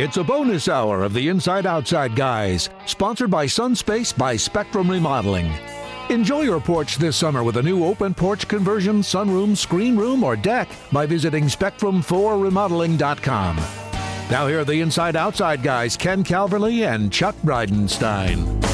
It's a bonus hour of the Inside Outside Guys, sponsored by Sunspace by Spectrum Remodeling. Enjoy your porch this summer with a new open porch conversion, sunroom, screen room, or deck by visiting Spectrum4Remodeling.com. Now, here are the Inside Outside Guys, Ken Calverley and Chuck Breidenstein.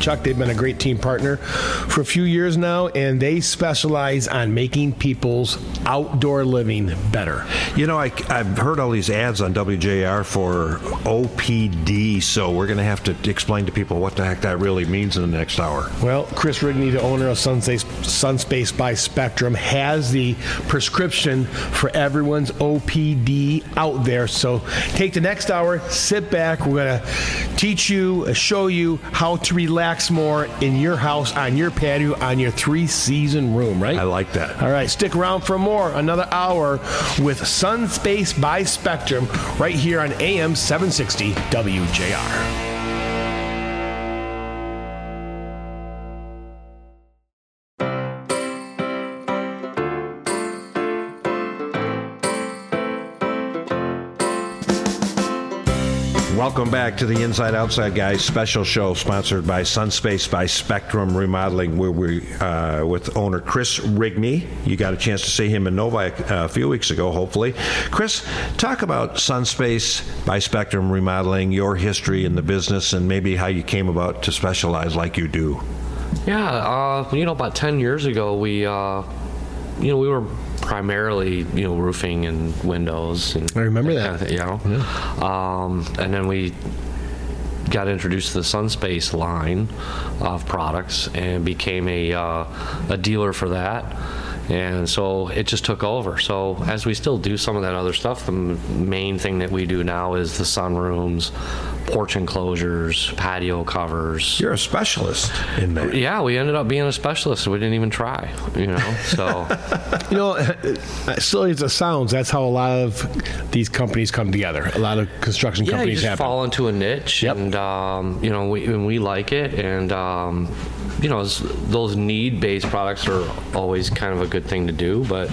Chuck, they've been a great team partner for a few years now, and they specialize on making people's outdoor living better. You know, I, have heard all these ads on WJR for OPD, so we're going to have to explain to people what the heck that really means in the next hour. Well, Chris Rigney, the owner of Sunspace, Sunspace by Spectrum, has the prescription for everyone's OPD out there. So take the next hour, sit back. We're going to teach you, show you how to relax relax more in your house, on your patio, on your three season room, right? I like that. All right, stick around for more. Another hour with Sunspace by Spectrum right here on AM 760 WJR. Welcome back to the Inside Outside Guys special show sponsored by Sunspace by Spectrum Remodeling, where we uh, with owner Chris Rigney. You got a chance to see him in Novi uh, a few weeks ago, hopefully. Chris, talk about Sunspace by Spectrum Remodeling, your history in the business, and maybe how you came about to specialize like you do. Yeah, uh, you know, about ten years ago, we, uh, you know, we were primarily you know roofing and windows. And I remember that. Kind of thing, you know, yeah. um, and then we got introduced to the Sunspace line of products and became a uh, a dealer for that. And so it just took over. So as we still do some of that other stuff, the main thing that we do now is the sunrooms, porch enclosures, patio covers. You're a specialist in that. Yeah, we ended up being a specialist. We didn't even try, you know. So, you know, silly as it sounds, that's how a lot of these companies come together. A lot of construction yeah, companies you just happen. fall into a niche, Yep. and um, you know, we, and we like it, and um, you know, those need-based products are always kind of a good thing to do, but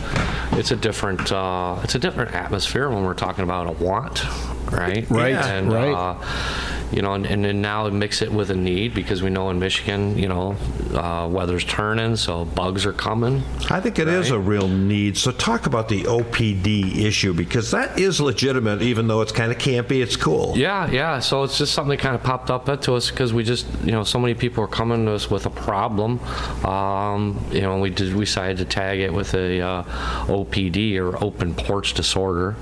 it's a different, uh, it's a different atmosphere when we're talking about a want, right? Right, and, right. Uh, you know, and, and then now mix it with a need because we know in Michigan, you know, uh, weather's turning, so bugs are coming. I think it is a real need. So talk about the OPD issue because that is legitimate, even though it's kind of campy. It's cool. Yeah, yeah. So it's just something that kind of popped up to us because we just, you know, so many people are coming to us with a problem. Um, you know, we did, we decided to tag it with a uh, OPD or open porch disorder,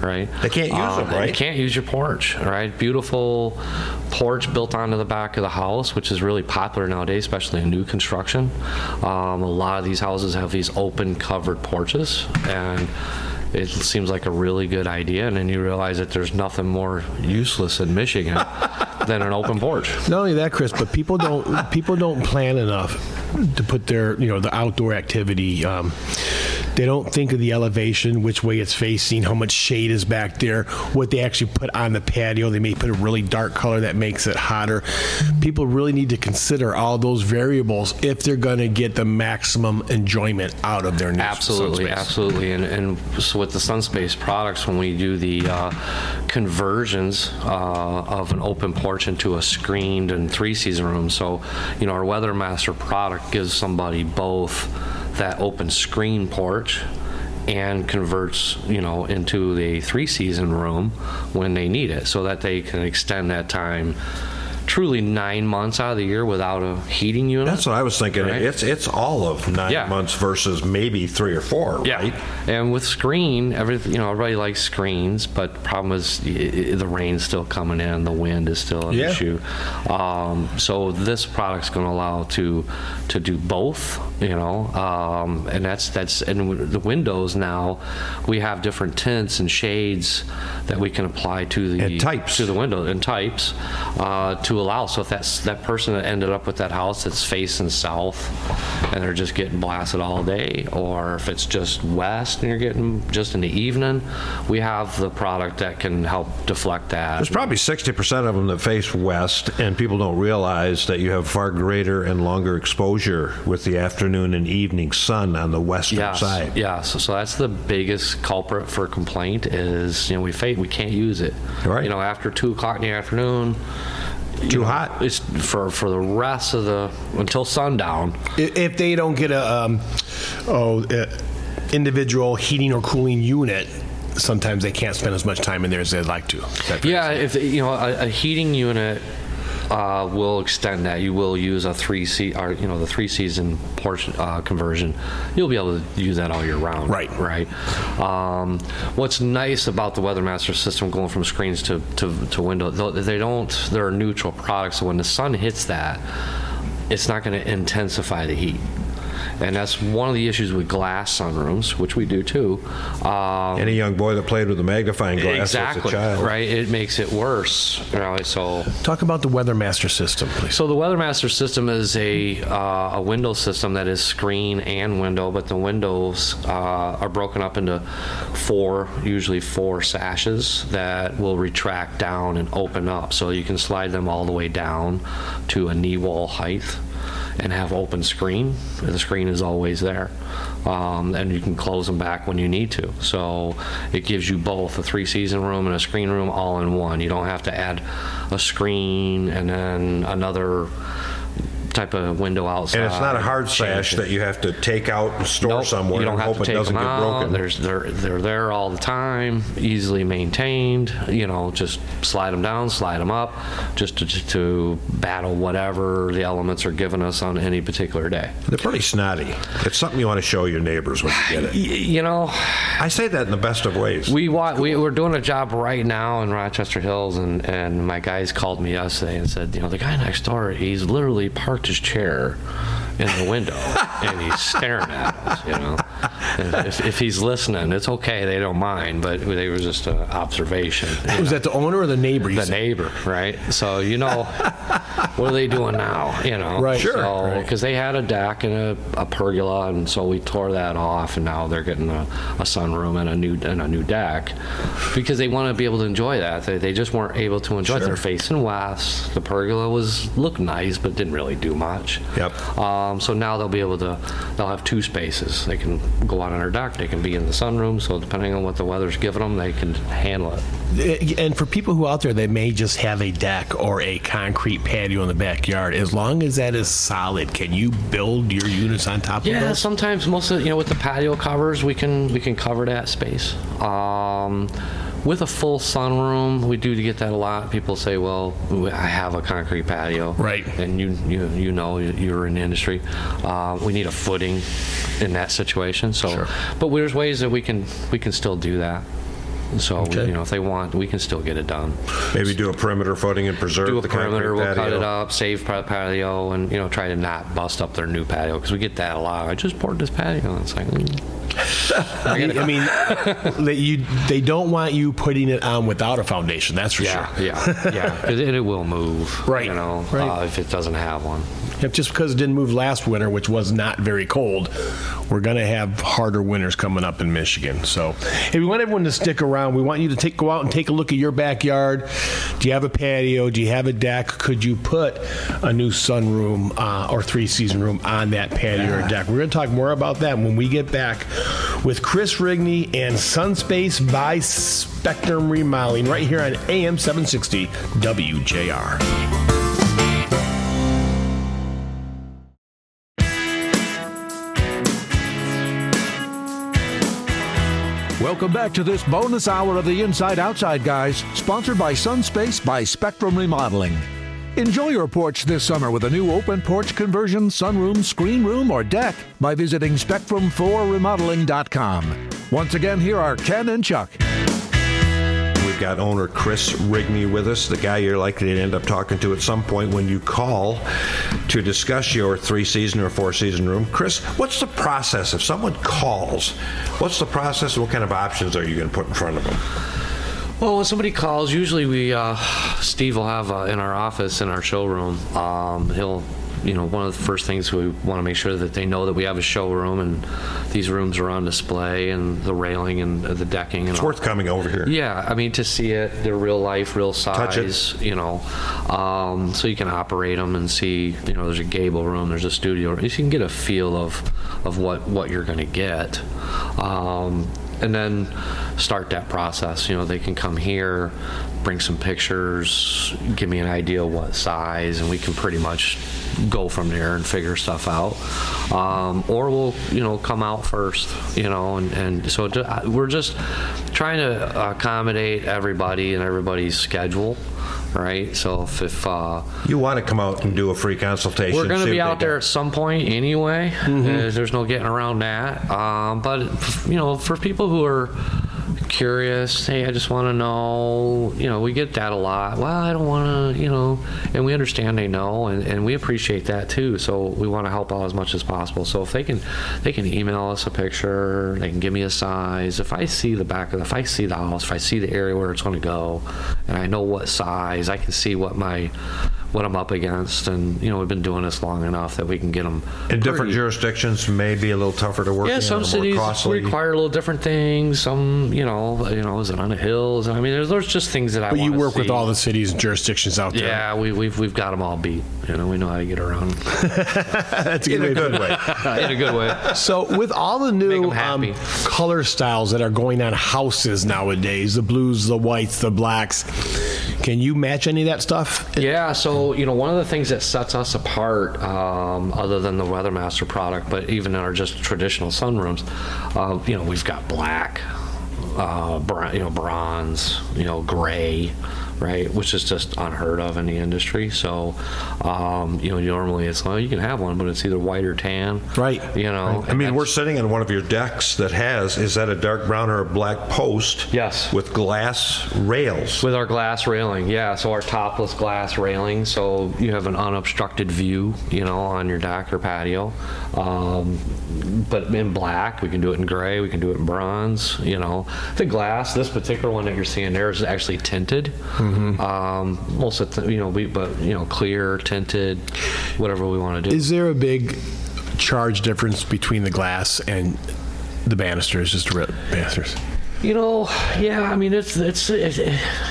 right? They can't use Um, them, right? You can't use your porch, right? Beautiful porch built onto the back of the house, which is really popular nowadays, especially in new construction. Um, a lot of these houses have these open covered porches and it seems like a really good idea, and then you realize that there's nothing more useless in Michigan than an open porch. Not only that, Chris, but people don't people don't plan enough to put their you know the outdoor activity. Um, they don't think of the elevation, which way it's facing, how much shade is back there, what they actually put on the patio. They may put a really dark color that makes it hotter. People really need to consider all those variables if they're going to get the maximum enjoyment out of their new Absolutely, absolutely. And, and so with the Sunspace products, when we do the uh, conversions uh, of an open porch into a screened and three season room, so you know our WeatherMaster product gives somebody both that open screen porch and converts you know into the three season room when they need it so that they can extend that time truly nine months out of the year without a heating unit That's what I was thinking. Right. It's it's all of nine Yeah. months versus maybe three or four, Yeah, right? and with screen, everything you know, everybody likes screens, but the problem is the rain's still coming in, the wind is still an Yeah. issue. Um, so this product's going to allow to to do both, you know, um, and that's that's and the windows now we have different tints and shades that we can apply to the And types. to the window and types uh, to to allow. So if that's that person that ended up with that house that's facing south, and they're just getting blasted all day, or if it's just west and you're getting just in the evening, we have the product that can help deflect that. There's probably 60% of them that face west, and people don't realize that you have far greater and longer exposure with the afternoon and evening sun on the western Yes, side. yeah. So, so that's the biggest culprit for complaint is you know we fa- we can't use it. Right. You know after two o'clock in the afternoon. Too hot. It's for for the rest of the until sundown. I- If they don't get a um, oh uh, individual heating or cooling unit, sometimes they can't spend as much time in there as they'd like to. Is that fair? Yeah, if you know a, a heating unit uh, will extend that. You will use a three se- or you know the three season portion uh, conversion. You'll be able to use that all year round. Right. Right. Um, what's nice about the WeatherMaster system going from screens to to, to window, though they don't. They're neutral products. So when the sun hits that, it's not going to intensify the heat. And that's one of the issues with glass sunrooms, which we do too. Um, Any young boy that played with a magnifying glass exactly as a child. right. It makes it worse. You know, so Talk about the WeatherMaster system, please. so the WeatherMaster system is a uh, a window system that is screen and window, but the windows uh, are broken up into four, usually four sashes that will retract down and open up. So you can slide them all the way down to a knee wall height and have open screen. The screen is always there. Um, and you can close them back when you need to. So it gives you both a three season room and a screen room all in one. You don't have to add a screen and then another type of window outside. And it's not a hard sash that you have to take out and store Nope, somewhere you don't and have hope to it take doesn't them get out. broken. There's, they're, they're there all the time, easily maintained. You know, just slide them down, slide them up, just to, to battle whatever the elements are giving us on any particular day. They're pretty snotty. It's something you want to show your neighbors when you get it. You know, I say that in the best of ways. we, wa- we we're doing a job right now in Rochester Hills, and, and my guys called me yesterday and said, you know, the guy next door, he's literally parked his chair in the window and he's staring at us. You know, if, if he's listening, it's okay; they don't mind. But they was just an observation. Was know. that the owner or the neighbor? the neighbor, right? So you know, what are they doing now? You know, Right. Sure, So right. because they had a deck and a, a pergola, and so we tore that off, and now they're getting a, a sunroom and a new and a new deck because they want to be able to enjoy that. They, they just weren't able to enjoy it. They're facing west. The pergola was looked nice, but didn't really do much. Yep. Um, so now they'll be able to, they'll have two spaces. They can go out on their deck. They can be in the sunroom. So depending on what the weather's giving them, they can handle it. Uh, And for people who out there they may just have a deck or a concrete patio in the backyard, as long as that is solid, can you build your units on top of that? Yeah, sometimes most of you know with the patio covers we can we can cover that space. Um, with a full sunroom, we do get that a lot. People say, "Well, I have a concrete patio," Right. And you you you know you're in the industry. Uh, we need a footing in that situation. So, but there's ways that we can we can still do that. So Okay. you know if they want, we can still get it done. Maybe do a perimeter footing and preserve Do a the perimeter, concrete we'll cut it up, save pa- patio, and you know try to not bust up their new patio because we get that a lot. I just poured this patio. and It's like, mm. I mean, that you they don't want you putting it on without a foundation. That's for sure. yeah, sure. yeah, yeah. 'Cause it, it will move, Right, You know, right. uh, if it doesn't have one. Yep, just because it didn't move last winter, which was not very cold, we're going to have harder winters coming up in Michigan. So, hey, we want everyone to stick around. We want you to take go out and take a look at your backyard. Do you have a patio? Do you have a deck? Could you put a new sunroom uh, or three season room on that patio or deck? We're going to talk more about that when we get back with Chris Rigney and Sunspace by Spectrum Remodeling right here on AM 760 WJR. Welcome back to this bonus hour of the Inside Outside Guys, sponsored by Sunspace by Spectrum Remodeling. Enjoy your porch this summer with a new open porch conversion, sunroom, screen room, or deck by visiting spectrum4remodeling.com. Once again, here are Ken and Chuck. We've got owner Chris Rigney with us, the guy you're likely to end up talking to at some point when you call to discuss your three season or four season room. Chris, what's the process? If someone calls, what's the process? What kind of options are you going to put in front of them? Well, when somebody calls, usually we, uh, Steve will have uh, in our office, in our showroom, um, he'll, you know, one of the first things we want to make sure that they know that we have a showroom and these rooms are on display and the railing and the decking and It's all. worth coming over here. Yeah, I mean to see it, they're real life, real Touch it. size, you know, um, so you can operate them and see. You know, there's a gable room, there's a studio. room. You can get a feel of of what what you're going to get, um, and then start that process. You know, they can come here, bring some pictures, give me an idea of what size, and we can pretty much go from there and figure stuff out. Um, or we'll, you know, come out first, you know, and, and so we're just trying to accommodate everybody and everybody's schedule, right? So if, if uh, You want to come out and do a free consultation. we're going to be out there at some point anyway. Uh, there's no getting around that. Um, but you know, for people who are curious, hey, I just want to know. You know, we get that a lot. Well, I don't want to. You know, and we understand they know, and, and we appreciate that too. So we want to help out as much as possible. So if they can, they can email us a picture. They can give me a size. If I see the back of, the, if I see the house, if I see the area where it's going to go, and I know what size, I can see what my what I'm up against, and you know we've been doing this long enough that we can get them. In different jurisdictions, may be a little tougher to work Yeah, in, some or cities costly. require a little different things. Some, you know, you know, is it on the hills? I mean, there's, there's just things that I. But you wanna work with all the cities and jurisdictions out there. Yeah, we, we've we've got them all beat. You know, we know how to get around That's a in a way good way. in a good way. So, with all the Make new 'em happy. um, color styles that are going on houses nowadays, the blues, the whites, the blacks, can you match any of that stuff? Yeah, so you know, one of the things that sets us apart, um, other than the WeatherMaster product, but even in our just traditional sunrooms, uh, you know, we've got black, uh, you know, bronze, you know, gray, right, which is just unheard of in the industry. So, um, you know, normally it's well, you can have one, but it's either white or tan, Right. You know, I mean, we're sitting on one of your decks that has, is that a dark brown or a black post? Yes. With glass rails. With our glass railing, yeah. So our topless glass railing, so you have an unobstructed view, you know, on your deck or patio. Um, but in black, we can do it in gray, we can do it in bronze. You know, the glass, this particular one that you're seeing there is actually tinted. Um, most of you know, we but you know, clear, tinted, whatever we want to do. Is there a big charge difference between the glass and the banisters, just banisters? You know, yeah. I mean, it's it's it,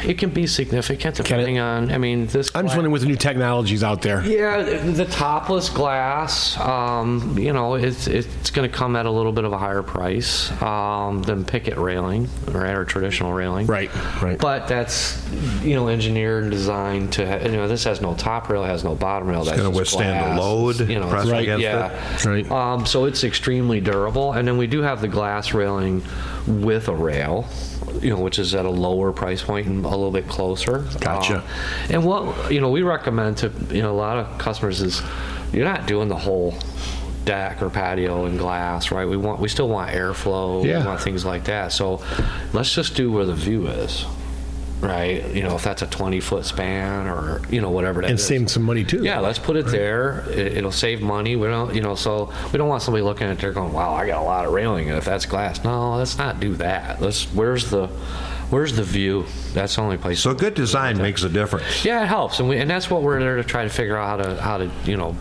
it can be significant depending on. I mean, this. I'm just wondering with the new technologies out there. Yeah, the topless glass, um, you know, it's it's going to come at a little bit of a higher price um, than picket railing, right, or traditional railing. Right, right. But that's you know engineered and designed to. Ha- you know, this has no top rail, has no bottom rail. That's gonna just withstand the load, You know, press it's- against yeah. it. Right. Um, so it's extremely durable, and then we do have the glass railing with a rail, you know, which is at a lower price point and a little bit closer. Gotcha. Um, and what you know we recommend to you know a lot of customers is you're not doing the whole deck or patio in glass, right? We want we still want airflow, Yeah. we want things like that. So let's just do where the view is. Right, you know, if that's a 20 foot span or you know whatever that And is. save some money too. Yeah, let's put it there. It, it'll save money. We don't, you know, so we don't want somebody looking at there going, "Wow, I got a lot of railing." And if that's glass, no, let's not do that. Let's. Where's the, where's the view? That's the only place. So good design makes a difference. yeah, it helps, and we, and that's what we're there to try to figure out how to, how to, you know,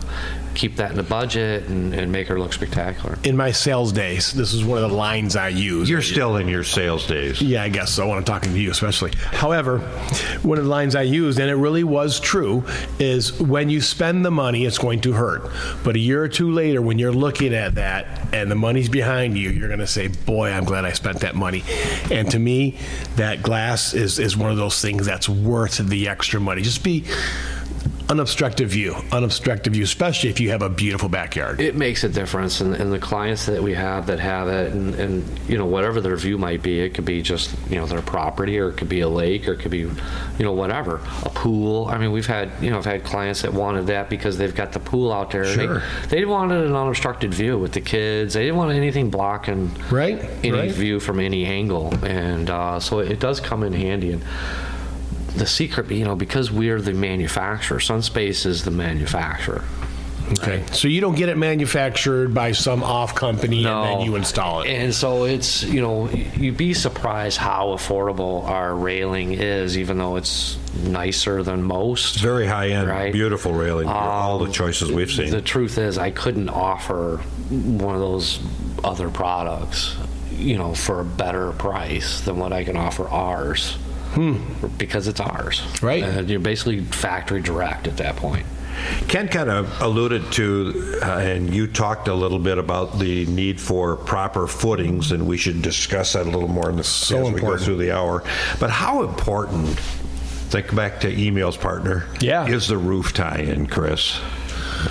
keep that in the budget and, and make her look spectacular. In my sales days, this is one of the lines I use. You're still in your sales days. Yeah, I guess so when I'm talking to you, especially. However, one of the lines I used, and it really was true, is when you spend the money, it's going to hurt. But a year or two later, when you're looking at that and the money's behind you, you're going to say, Boy, I'm glad I spent that money. And to me, that glass is, is one of those things that's worth the extra money. Just be unobstructed view, unobstructed view, especially if you have a beautiful backyard. It makes a difference, and, and the clients that we have that have it, and, and you know whatever their view might be, it could be just you know their property, or it could be a lake, or it could be you know whatever, a pool. I mean, we've had you know I've had clients that wanted that because they've got the pool out there. Sure. They, they wanted an unobstructed view with the kids. They didn't want anything blocking Right, any right. view from any angle, and uh, so it, does come in handy. And the secret, you know, because we're the manufacturer, Sunspace is the manufacturer. Okay. So you don't get it manufactured by some off company and then you install it. And so it's, you know, you'd be surprised how affordable our railing is, even though it's nicer than most. Very high end, Right. beautiful railing. all the Um, choices we've seen. The truth is, I couldn't offer one of those other products, you know, for a better price than what I can offer ours. Because it's ours. Right. And you're basically factory direct at that point. Ken kind of alluded to, uh, and you talked a little bit about the need for proper footings, and we should discuss that a little more in the, So as we go through the hour. But how important, think back to emails, partner, Yeah. is the roof tie-in, Chris?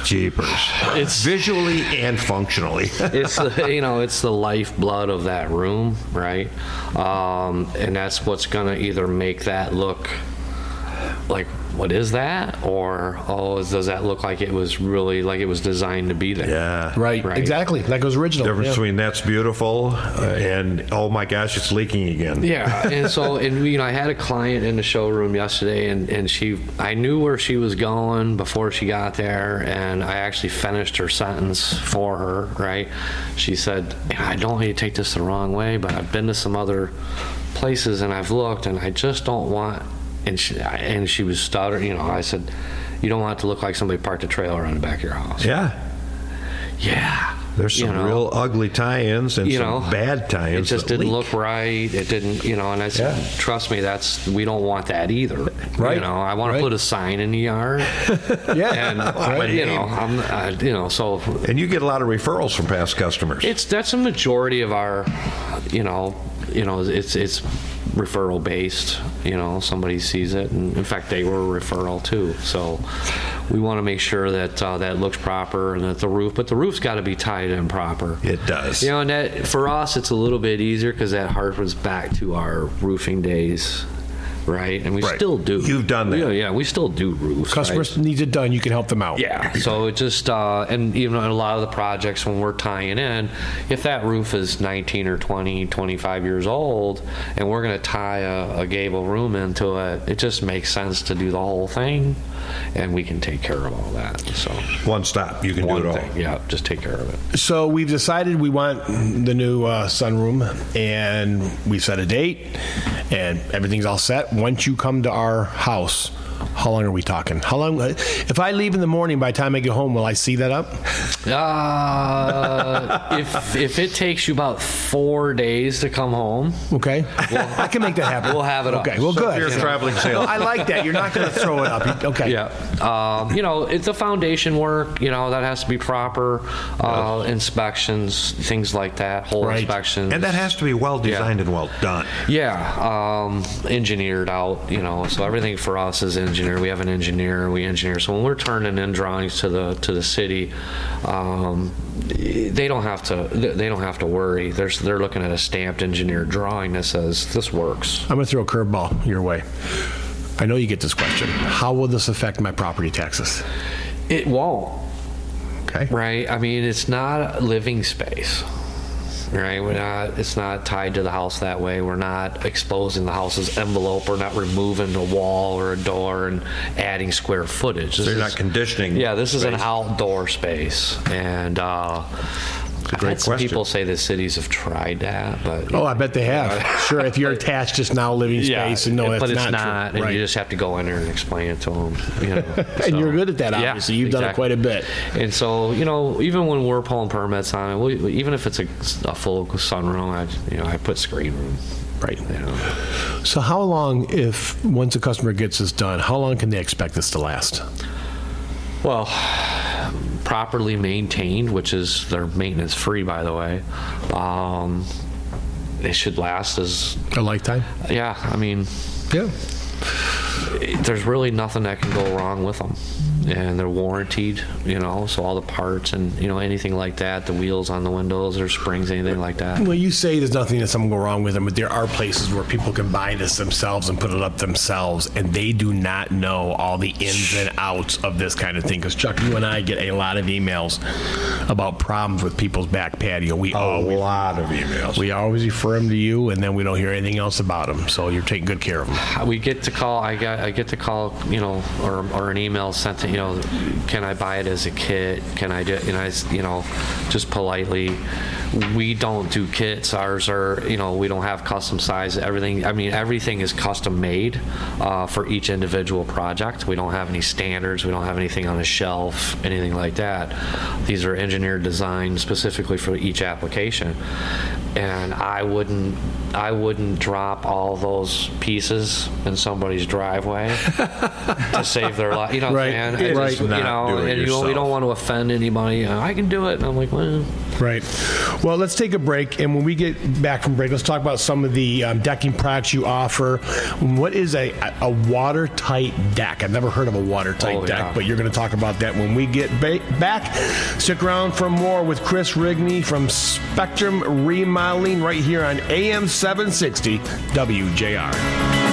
Jeepers. It's- visually and functionally. it's the, you know it's the lifeblood of that room, right? Um, and that's what's gonna either make that look like what is that, or oh, does that look like it was really like it was designed to be there? yeah. right. Right. Exactly. That goes original. Difference Yeah. between that's beautiful uh, and oh my gosh, it's leaking again. Yeah, and so and you know I had a client in the showroom yesterday, and and she I knew where she was going before she got there, and I actually finished her sentence for her. Right, she said, "I don't want you to take this the wrong way, but I've been to some other places and I've looked, and I just don't want." And she and she was stuttering. You know, I said, "You don't want it to look like somebody parked a trailer on the back of your house." Yeah. Yeah, There's You some know. real ugly tie-ins and you some know bad tie-ins. It just didn't leak. look right it didn't you know and i said Yeah. trust me that's we don't want that either Right. you know i want Right. to put a sign in the yard Yeah. and Right. you know i'm I, you know so And you get a lot of referrals from past customers. it's that's a majority of our you know you know it's it's referral based you know somebody sees it. And in fact they were a referral too. So we want to make sure that uh, that looks proper and that the roof but the roof's got to be tied in proper. It does. you know, and that for us, it's a little bit easier because that harkens back to our roofing days, right? And we Right. still do. You've done that. Yeah, yeah, we still do roofs. Customers right? needs it done. You can help them out. Yeah, so it just, uh, and even in a lot of the projects when we're tying in, if that roof is 19 or 20, 25 years old, and we're going to tie a, a gable room into it, it just makes sense to do the whole thing, and we can take care of all that. So, One stop, you can one do it all. yeah, just take care of it. So we've decided we want the new uh, sunroom, and we set a date, and everything's all set. Once you come to our house, how long are we talking? How long? If I leave in the morning, by the time I get home, will I see that up? Uh, if if it takes you about four days to come home, Okay, I can make that happen. we'll have it up. Okay, well, So good. if you're traveling No, sales. I like that. You're not going to throw it up. Okay. yeah, um, you know, it's the foundation work. You know, that has to be proper uh, inspections, things like that, hole Right. inspections, And that has to be well designed and well done. Yeah, um, engineered out, you know. So everything for us is engineered. We have an engineer. We engineer. So when we're turning in drawings to the to the city, um, they don't have to. They don't have to worry. They're they're looking at a stamped engineer drawing that says this works. I'm going to throw a curveball your way. I know you get this question. How will this affect my property taxes? It won't. Okay. Right. I mean, it's not a living space. Right. We're not. It's not tied to the house that way. We're not exposing the house's envelope. We're not removing a wall or a door and adding square footage. so you're is- not conditioning. Yeah, this is an outdoor space, and uh, I've great had some question. people say the cities have tried that, but Oh, I bet they have. Sure, if you're attached, it's now living space, and no, but it's it's not, not, true. and Right. you just have to go in there and explain it to them. You know, and so- you're good at that, Yeah, obviously. You've done it quite a bit. And so, you know, even when we're pulling permits on it, we, even if it's a, a full sunroom, I, you know, I put screen room. Right. You know. So, how long, if once a customer gets this done, how long can they expect this to last? Well, properly maintained, which is they're maintenance free, by the way. Um, they should last as A lifetime? yeah. I mean, Yeah. there's really nothing that can go wrong with them and they're warranted you know so all the parts and you know anything like that the wheels on the windows or springs anything like that Well, you say there's nothing that's something go wrong with them, but there are places where people can buy this themselves and put it up themselves, and they do not know all the ins and outs of this kind of thing. Because Chuck, you and I get a lot of emails about problems with people's back patio. We A always lot of emails. we always refer them to you, and then we don't hear anything else about them. So you're taking good care of them. we get to call i got i get to call you know or, or an email sent to you know, can I buy it as a kit? Can I do, and I, you know, just politely, we don't do kits. Ours are, you know, we don't have custom size. Everything, I mean, everything is custom made uh, for each individual project. We don't have any standards. We don't have anything on a shelf, anything like that. These are engineered designed specifically for each application. And I wouldn't, I wouldn't drop all those pieces in somebody's driveway to save their life. You know, Right. I'm saying? Right. just, you know, and you don't, we don't want to offend anybody. You know, I can do it. And I'm like, well, Right. Well, let's take a break, and when we get back from break, let's talk about some of the um, decking products you offer. What is a, a watertight deck? I've never heard of a watertight Oh, deck, yeah. but you're going to talk about that when we get ba- back. Stick around for more with Chris Rigney from Spectrum Remodeling right here on AM 760 WJR.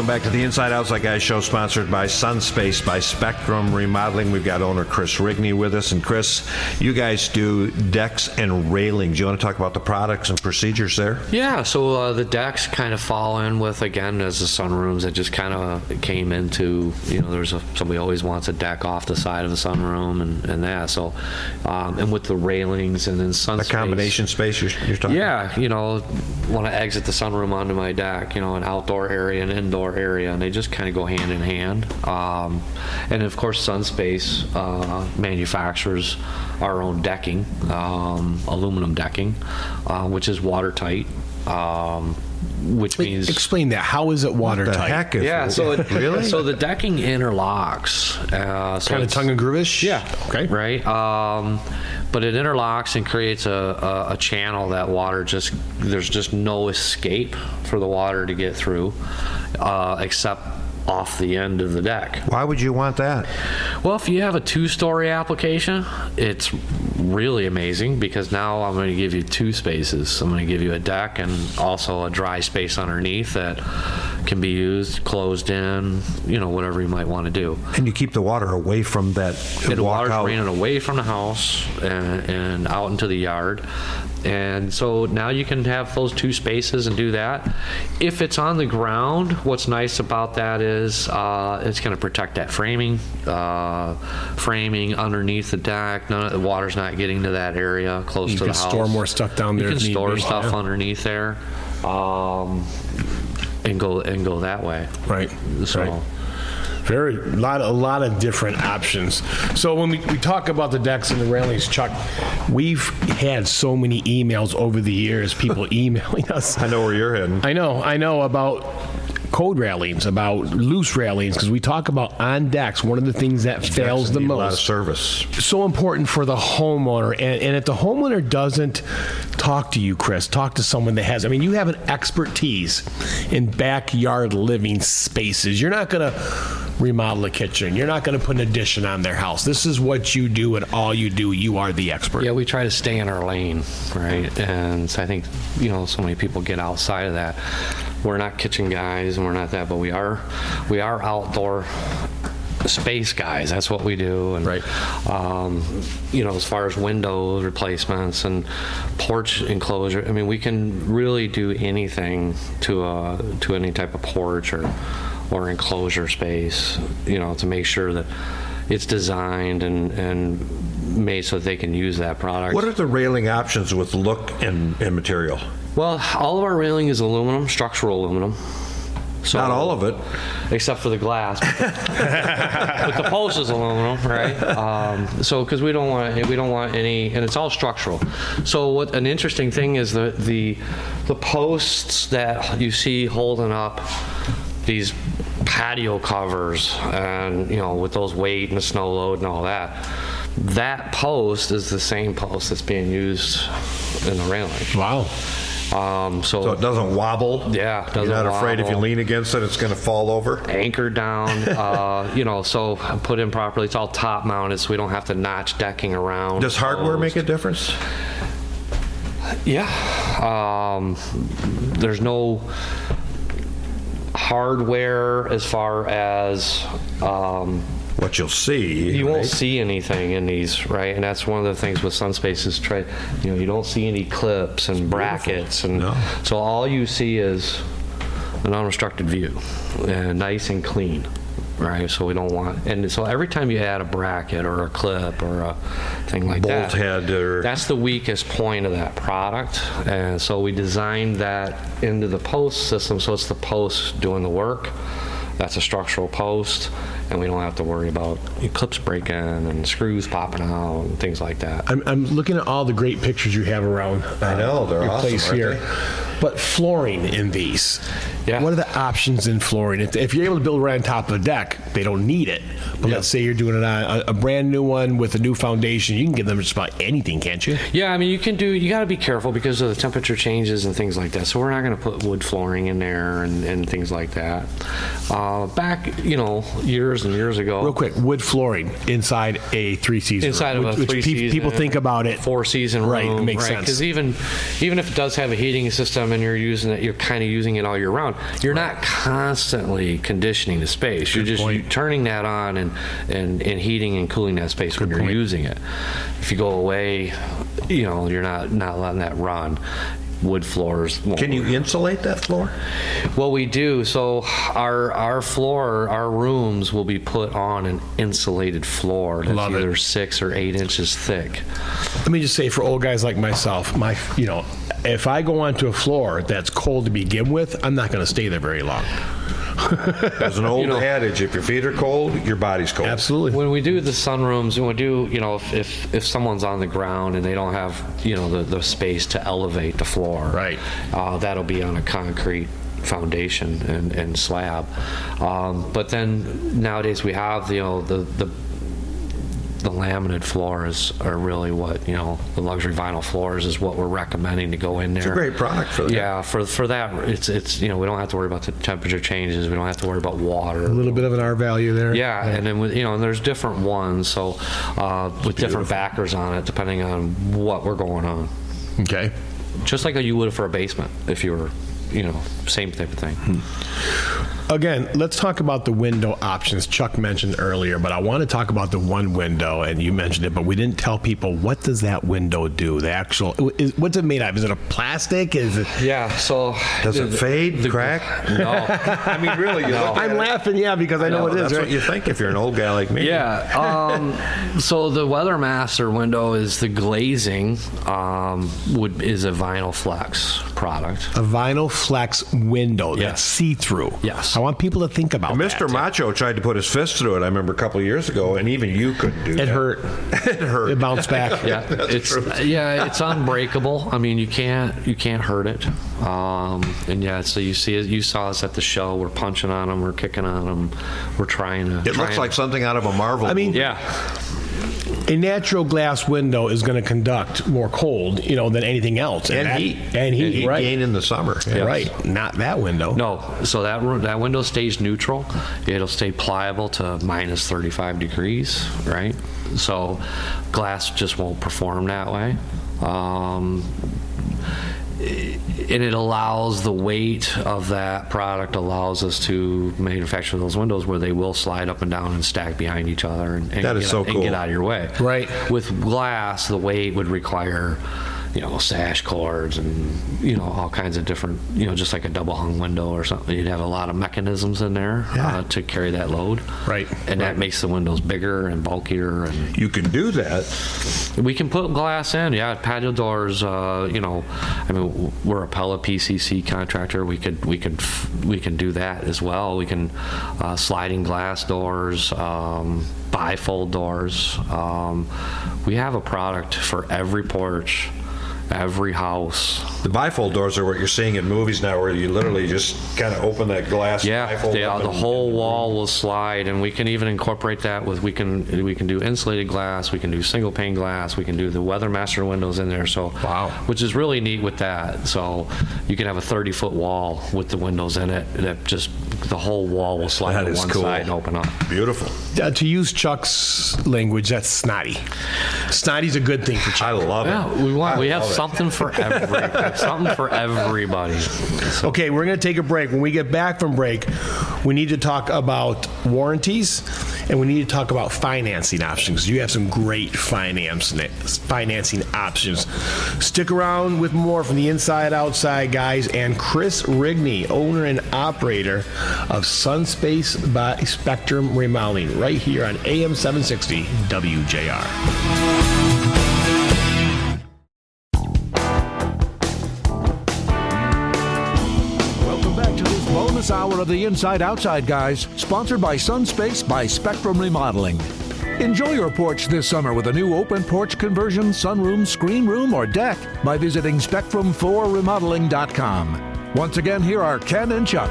Welcome back to the Inside Outside Guys show, sponsored by Sunspace by Spectrum Remodeling. We've got owner Chris Rigney with us, and Chris, you guys do decks and railings. Do you want to talk about the products and procedures there? Yeah, so uh, the decks kind of fall in with again as the sunrooms. It just kind of came into you know there's a somebody always wants a deck off the side of the sunroom and, and that. So um, and with the railings and then Sunspace. The combination space you're, you're talking. Yeah, you know, want to exit the sunroom onto my deck, you know, an outdoor area, an indoor area, and they just kind of go hand in hand. Um, and of course, Sunspace uh, manufactures our own decking, um, aluminum decking, uh, which is watertight. Um, which means Explain that. How is it The watertight? heck is yeah, so it, really so the decking interlocks. Uh, so Kind of tongue and groovish? yeah. Okay. Right. Um, but it interlocks and creates a, a, a channel that water just there's just no escape for the water to get through, uh, except off the end of the deck. Why would you want that? Well, if you have a two-story application, it's really amazing because now I'm going to give you two spaces. I'm going to give you a deck and also a dry space underneath that can be used, closed in, you know, whatever you might want to do. And you keep the water away from that And the water's out. draining away from the house and, and out into the yard. And so now you can have those two spaces and do that. If it's on the ground, what's nice about that is uh, it's going to protect that framing, uh, framing underneath the deck. None of the water's not getting to that area close You to the house. You can store more stuff down there You can store be, stuff yeah. underneath there, um, and go and go that way. Right. So. Right. Very lot a lot of different options. So when we, we talk about the decks and the railings, Chuck, we've had so many emails over the years, people emailing us. I know where you're heading. I know, I know about code railings, about loose railings, because we talk about on decks. One of the things that fails the Need A lot of most service. so important for the homeowner. And, and if the homeowner doesn't talk to you, Chris, talk to someone that has. I mean, you have an expertise in backyard living spaces. You're not going to remodel a kitchen. You're not going to put an addition on their house. This is what you do, and all you do. You are the expert. Yeah, we try to stay in our lane, right? And so I think, you know, so many people get outside of that. We're not kitchen guys and we're not that, but we are we are outdoor space guys. That's what we do. And Right. um, you know, as far as window replacements and porch enclosure, I mean, we can really do anything to a to any type of porch or or enclosure space, you know, to make sure that it's designed and and made so that they can use that product. What are the railing options with look and, and material? Well, all of our railing is aluminum, structural aluminum. So, Not all of it. except for the glass. but the post is aluminum, right? Um, so because we don't want we don't want any, and it's all structural. So what an interesting thing is the the the posts that you see holding up these patio covers, and you know with those weight and the snow load and all that. That post is the same post that's being used in the railing. Wow. Um, so, So it doesn't wobble? Yeah, it You're doesn't not afraid if you lean against it, it's going to fall over? anchored down, uh, you know, so put in properly. It's all top mounted, so we don't have to notch decking around. Does hardware make a difference? Yeah. Um, there's no hardware as far as um, what you'll see. You won't see anything in these, right? And that's one of the things with Sunspace is try, you know, you don't see any clips and brackets, and No. so all you see is an unobstructed view, and nice and clean, right? So we don't want, and so every time you add a bracket or a clip or a thing like Bolt that, head or- that's the weakest point of that product, and so we designed that into the post system, so it's the post doing the work. That's a structural post, and we don't have to worry about clips breaking and screws popping out and things like that. I'm, I'm looking at all the great pictures you have around. uh, I know, they're your awesome, place here. they? But flooring in these. Yeah. What are the options in flooring? If, if you're able to build right on top of a deck, they don't need it. But let's say you're doing it on a, a brand new one with a new foundation, you can give them just about anything, can't you? Yeah, I mean, you can do, you got to be careful because of the temperature changes and things like that. So we're not going to put wood flooring in there and, and things like that. Uh, back, you know, years and years ago. Real quick, wood flooring inside a three season Inside room, of a three which season, people think about it. four season Right, room, it makes sense. Because even even if it does have a heating system and you're using it, you're kind of using it all year round. You're not constantly conditioning the space. you're just point. turning that on and, and and heating and cooling that space when you're point. using it. If you go away, you know you're not not letting that run. Wood floors. Can you insulate that floor? well, we do. So our our floor, our rooms will be put on an insulated floor that's Love it. either six or eight inches thick. Let me just say for old guys like myself, my you know, if I go onto a floor that's cold to begin with, I'm not going to stay there very long. There's an old know- adage: if your feet are cold, your body's cold. Absolutely. When we do the sunrooms, when we do, you know, if, if, if someone's on the ground and they don't have, you know, the, the space to elevate the floor, Right. uh, that'll be on a concrete foundation and, and slab. Um, but then nowadays we have, you know, the, the the laminate floors are really what you know the luxury vinyl floors is what we're recommending to go in there. It's a great product for that. Yeah, for for that it's it's you know we don't have to worry about the temperature changes. We don't have to worry about water. A little bit of an R value there. Yeah, and then with, you know, and there's different ones, so uh, with different backers on it, depending on what we're going on. Okay. Just like you would for a basement, if you were, you know, same type of thing. Again, let's talk about the window options Chuck mentioned earlier, but I want to talk about the one window, and you mentioned it, but we didn't tell people what does that window do? The actual, is, what's it made of? Is it a plastic? Is it? Yeah. So Does it fade, the- crack? No. I mean, really, you look I'm it- laughing, yeah, because I know it is. That's right? what you think if you're an old guy like me. Yeah. Um, so the WeatherMaster window is the glazing um, would is a vinyl flex product. a vinyl flex window Yes. that's see-through. Yes. I want people to think about Mr. that. Macho tried to put his fist through it. I remember a couple of years ago, and even you couldn't do It that. hurt. it hurt. It bounced back. Yeah, it's yeah, it's unbreakable. I mean, you can't you can't hurt it. Um, and yeah, so you see it. You saw us at the show. We're punching on them. We're kicking on them. We're trying to. It looks trying- like something out of a Marvel. I mean, movie. Yeah, A natural glass window is going to conduct more cold, you know, than anything else. and that- heat, And heat, heat right. gain in the summer. Yeah. Right. Not that window. no. So that that window stays neutral. It'll stay pliable to minus 35 degrees. Right. So glass just won't perform that way. Um, and it allows the weight of that product allows us to manufacture those windows where they will slide up and down and stack behind each other and, and That is get, so and cool. get out of your way. Right. With glass, the weight would require, you know, sash cords and you know all kinds of different, you know, just like a double hung window or something. You'd have a lot of mechanisms in there Yeah. uh, to carry that load. Right. And that makes the windows bigger and bulkier and You can do that. we can put glass in, yeah. Patio doors, uh, you know, I mean, we're a Pella PCC contractor. We could, we could, we can do that as well. We can uh, sliding glass doors, um, bifold doors. Um, we have a product for every porch, every house. The bifold doors are what you're seeing in movies now, where you literally just kind of open that glass. Yeah, bifold they, the whole wall will slide, and we can even incorporate that with we can we can do insulated glass, we can do single pane glass, we can do the WeatherMaster windows in there. So Wow. which is really neat with that. So you can have a 30 foot wall with the windows in it that just the whole wall will slide That to is one cool. side and open up. Beautiful. Uh, to use Chuck's language, that's snotty. Snotty's a good thing for Chuck. I Chuck. love Yeah, it. we want I we have love it. something for every something for everybody. Okay, we're going to take a break. When we get back from break, we need to talk about warranties and we need to talk about financing options. You have some great finance financing options. Stick around with more from the Inside Outside guys and Chris Rigney, owner and operator of Sunspace by Spectrum Remodeling, right here on AM 760 WJR. Of the Inside Outside Guys, sponsored by Sunspace by Spectrum Remodeling. Enjoy your porch this summer with a new open porch conversion, sunroom, screen room, or deck by visiting spectrum4remodeling.com. Once again, here are Ken and Chuck.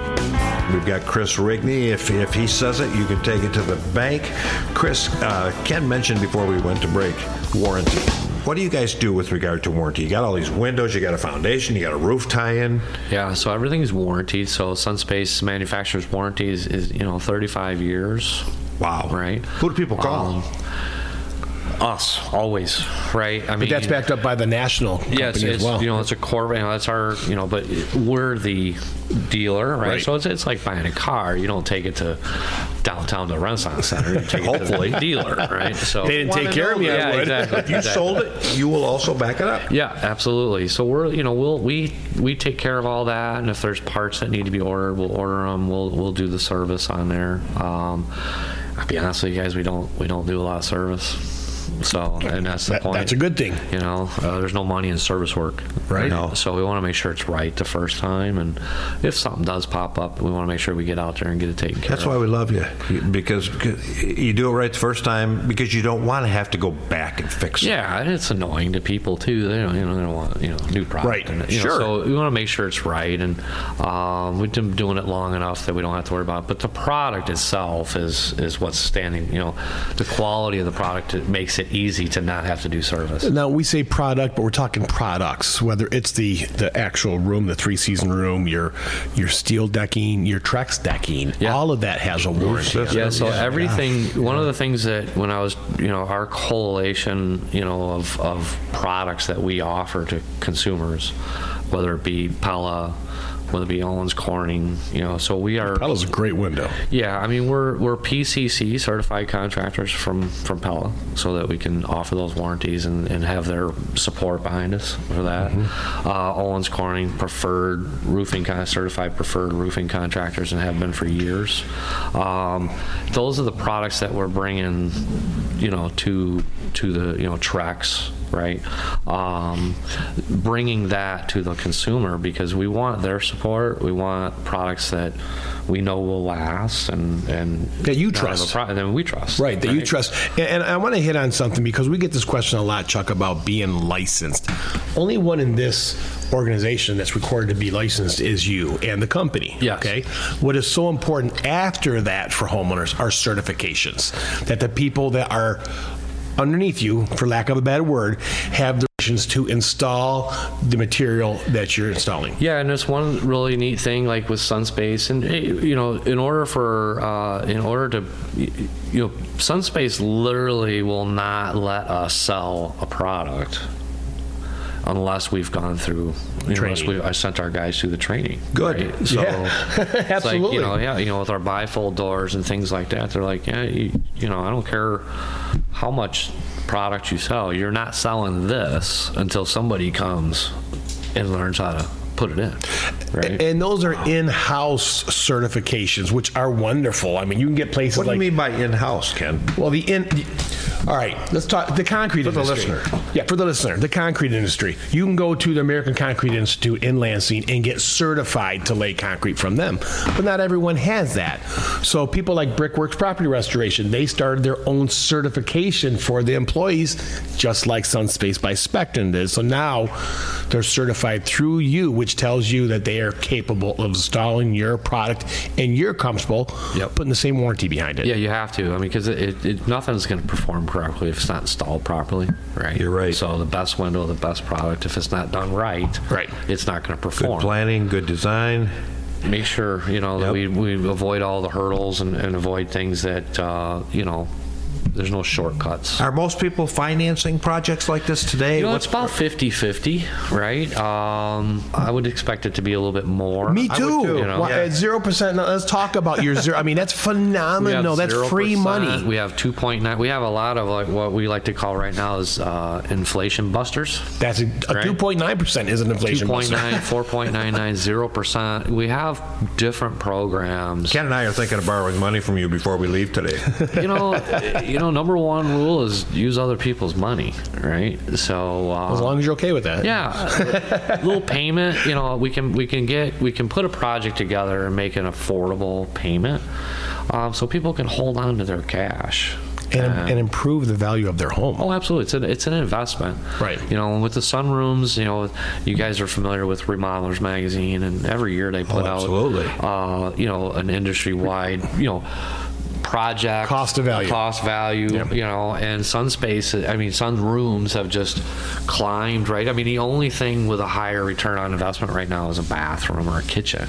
We've got Chris Rigney. If, if he says it, you can take it to the bank. Chris, uh, Ken mentioned before we went to break warranty. What do you guys do with regard to warranty? You got all these windows, you got a foundation, you got a roof tie-in. Yeah, so everything is warranted. So Sunspace manufacturer's warranty is, is you know 35 years. Wow. Right. Who do people call? Um, us always, right? I mean, but that's backed up by the national company yeah, it's, as well. You know, it's a core. You know, that's our. You know, but we're the dealer, right? right. So it's, it's like buying a car. You don't take it to downtown the Renaissance Center. You take Hopefully. it to the dealer, right? So they didn't take care of me. Yeah, exactly. If you exactly. sold it, you will also back it up. Yeah, absolutely. So we're you know we'll we we take care of all that, and if there's parts that need to be ordered, we'll order them. We'll we'll do the service on there. Um, I'll be honest with you guys, we don't we don't do a lot of service. So, and that's the that, point. That's a good thing. You know, uh, there's no money in service work. Right. You know? So we want to make sure it's right the first time, and if something does pop up, we want to make sure we get out there and get it taken care That's of. That's why we love you because, because you do it right the first time because you don't want to have to go back and fix it. Yeah, and it's annoying to people too. They don't, you know, they don't want you know new product. Right. And, sure. Know, so we want to make sure it's right, and um, we've been doing it long enough that we don't have to worry about. It. But the product itself is is what's standing. You know, the quality of the product it makes it easy to not have to do service. Now we say product, but we're talking products. Whether it's the the actual room, the three season room, your your steel decking, your Trex decking, Yeah. all of that has a warranty. Yeah, so everything. One of the things that when I was, you know, our collation, you know, of of products that we offer to consumers, whether it be Pella, whether it be Owens Corning, you know, so we are. That was a great window. Yeah, I mean we're we're PCC certified contractors from from Pella, so that we can offer those warranties and, and have their support behind us for that. Uh, Owens Corning preferred roofing kind of certified preferred roofing contractors and have been for years. Um, those are the products that we're bringing, you know, to to the you know Trex right? Um, bringing that to the consumer because we want their support. We want products that we know will last and and That you not have a trust. pro- then we trust. Right, that you trust. And, and I want to hit on something because we get this question a lot, Chuck, about being licensed. Only one in this organization that's required to be licensed is you and the company. Yes. Okay. What is so important after that for homeowners are certifications. That the people that are underneath you, for lack of a better word, have the to install the material that you're installing. Yeah, and it's one really neat thing, like with Sunspace, and eh, you know, in order for, uh, in order to, you know, Sunspace literally will not let us sell a product unless we've gone through, you know, unless we, I sent our guys through the training. Good. right? So Yeah. it's like, Absolutely. you know, yeah, you know, with our bifold doors and things like that, they're like, yeah, you, you know, I don't care how much product you sell, you're not selling this until somebody comes and learns how to put it in. Right. And those are in-house certifications, which are wonderful. I mean, you can get places What do like you mean by in-house, Ken? Well, the in. All right, let's talk the concrete For the industry. listener. Yeah, for the listener, the concrete industry. You can go to the American Concrete Institute in Lansing and get certified to lay concrete from them, but not everyone has that. So people like Brickworks Property Restoration, they started their own certification for the employees, just like Sunspace by Spectrum did. So now they're certified through you, which tells you that they are capable of installing your product and you're comfortable Yep. putting the same warranty behind it. Yeah, you have to. I mean, because it, it, it, nothing's going to perform correctly if it's not installed properly, right? You're right. So the best window, the best product, if it's not done right, Right. it's not going to perform. Good planning, good design. Make sure you know that we, we avoid all the hurdles and, and avoid things that uh, you know there's no shortcuts. Are most people financing projects like this today? You know, What's it's about 50-50, right? Um, I would expect it to be a little bit more. Me I too. would too, you know. Why- Yeah. At zero percent. Let's talk about your zero. I mean, that's phenomenal. That's free money. We have 2.9. We have a lot of like what we like to call right now is uh, inflation busters. That's a Right. two point nine percent is an inflation. 2.9, buster. 4.99, 0%. We have different programs. Ken and I are thinking of borrowing money from you before we leave today. you know, you know, number one rule is use other people's money, right? So uh, As long as you're okay with that. Yeah, a little payment. You know, we can we can get we can put a project together and make an affordable payment, um, so people can hold on to their cash. And, and improve the value of their home. Oh, absolutely. It's an, it's an investment. Right. You know, with the sunrooms, you know, you guys are familiar with Remodelers Magazine, and every year they put Oh, absolutely. out, uh, you know, an industry wide, you know, project Cost to value. cost value, Yep. you know, and Sunspace, I mean, sunrooms have just climbed, right? I mean, the only thing with a higher return on investment right now is a bathroom or a kitchen.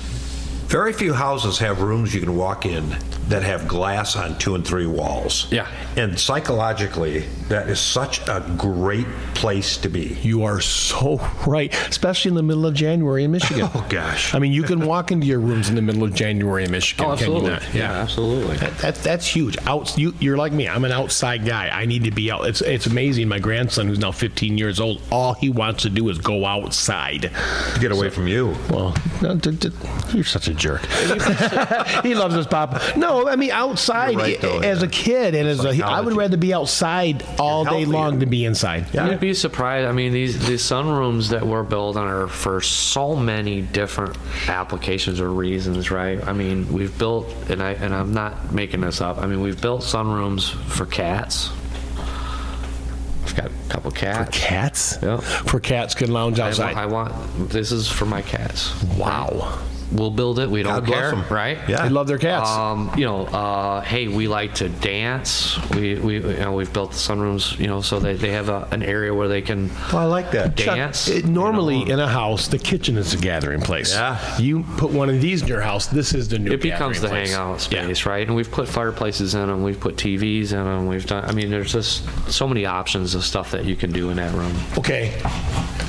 Very few houses have rooms you can walk in that have glass on two and three walls. Yeah. And psychologically, that is such a great place to be. You are so right, especially in the middle of January in Michigan. Oh, gosh. I mean, you can walk into your rooms in the middle of January in Michigan. Oh, can you absolutely. not? Yeah, absolutely. That, that, that's huge. Out, you, you're like me. I'm an outside guy. I need to be out. It's it's amazing. My grandson, who's now 15 years old, all he wants to do is go outside. To get away from you. Well, no, d- d- you're such a jerk. he loves his papa. No, I mean outside right, though, as yeah. a kid and as a, I would rather be outside all day healthier. long than be inside. Yeah. You'd be surprised. I mean, these these sunrooms that we're building are for so many different applications or reasons, right? I mean, we've built, and I and I'm not making this up. I mean, we've built sunrooms for cats. I've got a couple cats. Cats. Yeah. For cats can lounge I, outside. I want this is for my cats. wow. We'll build it. We don't God bless care, 'em. right? Yeah. They love their cats. Um, you know, uh, hey, we like to dance. We, we, you know, we've built the sunrooms, you know, so they, they have a, an area where they can Oh, I like that. Chuck, dance. it- you normally know. in a house, the kitchen is a gathering place. Yeah. You put one of these in your house, this is the new. it becomes the place. hangout space, right? And we've put fireplaces in them, we've put TVs in them, we've done. I mean, there's just so many options of stuff that you can do in that room. Okay.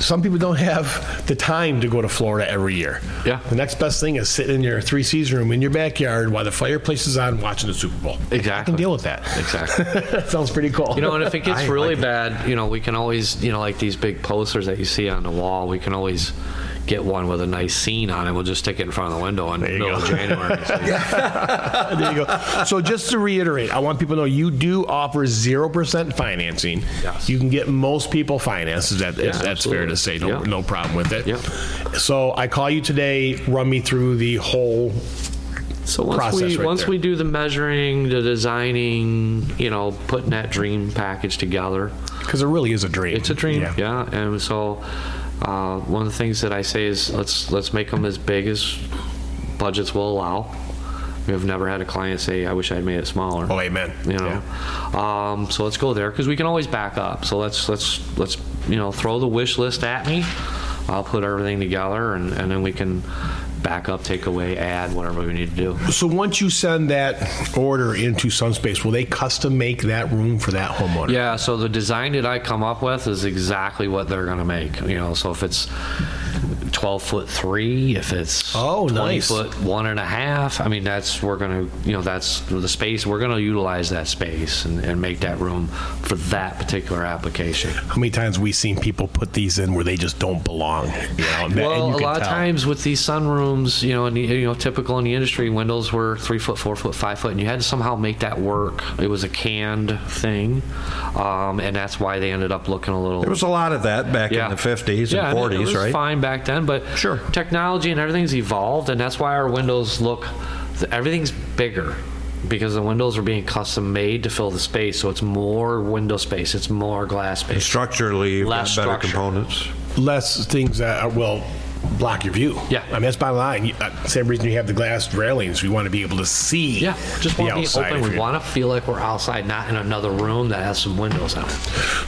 Some people don't have the time to go to Florida every year. Yeah. The next best thing is sitting in your three season room in your backyard while the fireplace is on watching the Super Bowl. Exactly. I Exactly. can deal with that. Exactly. that sounds pretty cool. You know, and if it gets I really like it. bad, you know, we can always, you know, like these big posters that you see on the wall, we can always get one with a nice scene on it. We'll just stick it in front of the window in the middle go. of January. So there you go. So just to reiterate, I want people to know you do offer zero percent financing. Yes. You can get most people financed. That, Yeah, that's fair to say. No. Yeah. no problem with it. Yep. So I call you today. Run me through the whole. So once process we right once there. we do the measuring, the designing, you know, putting that dream package together, Because it really is a dream. it's a dream. Yeah, and so uh, one of the things that I say is let's let's make them as big as budgets will allow. We have never had a client say, "I wish I'd made it smaller." Oh, amen. You know, um, so let's go there because we can always back up. So let's let's let's you know throw the wish list at me. I'll put everything together, and, and then we can back up, take away, add whatever we need to do. So once you send that order into Sunspace, will they custom make that room for that homeowner? Yeah, so the design that I come up with is exactly what they're going to make. You know, so if it's 12 foot three, if it's Oh, 20 nice. foot one and a half, I mean, that's, we're going to, you know, that's the space, we're going to utilize that space and, and make that room for that particular application. How many times we seen people put these in where they just don't belong? You know, and, that- and Well, you a can lot of times with these sunrooms, you know, in the, you know, typical in the industry, windows were three foot, four foot, five foot, and you had to somehow make that work. It was a canned thing, um, and that's why they ended up looking a little. There was a lot of that back in the 50s yeah, and I mean, 40s, it was right? Fine back then, but Sure. technology and everything's evolved, and that's why our windows look. Everything's bigger because the windows are being custom made to fill the space, so it's more window space, it's more glass space. Structurally, you've Less better structure. components. less things that are, well, block your view. Yeah. I mean, that's bottom line. You- uh, Same reason you have the glass railings. We want to be able to see Yeah, just want to be open. We want to feel like we're outside, not in another room that has some windows on it.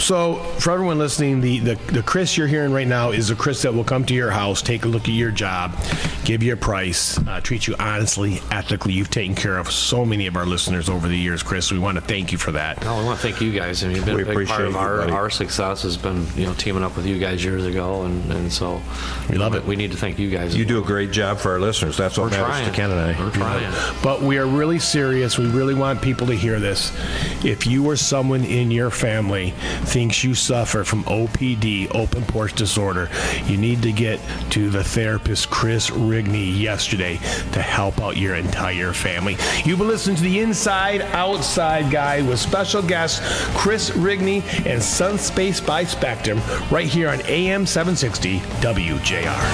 So, for everyone listening, the, the, the Chris you're hearing right now is the Chris that will come to your house, take a look at your job, give you a price, uh, treat you honestly, ethically. You've taken care of so many of our listeners over the years, Chris. We want to thank you for that. No, I want to thank you guys. I mean, you've been We a big part appreciate of our, buddy. our success has been, you know, teaming up with you guys years ago, and, and so We love it. We need to thank you guys. You do a great job for our listeners. That's what We're matters trying. to Ken and I. We're trying. But we are really serious. We really want people to hear this. If you or someone in your family thinks you suffer from OPD, open porch disorder, you need to get to the therapist Chris Rigney yesterday to help out your entire family. You've been listening to the Inside Outside Guys with special guest Chris Rigney and Sunspace by Spectrum right here on AM 760 WJR.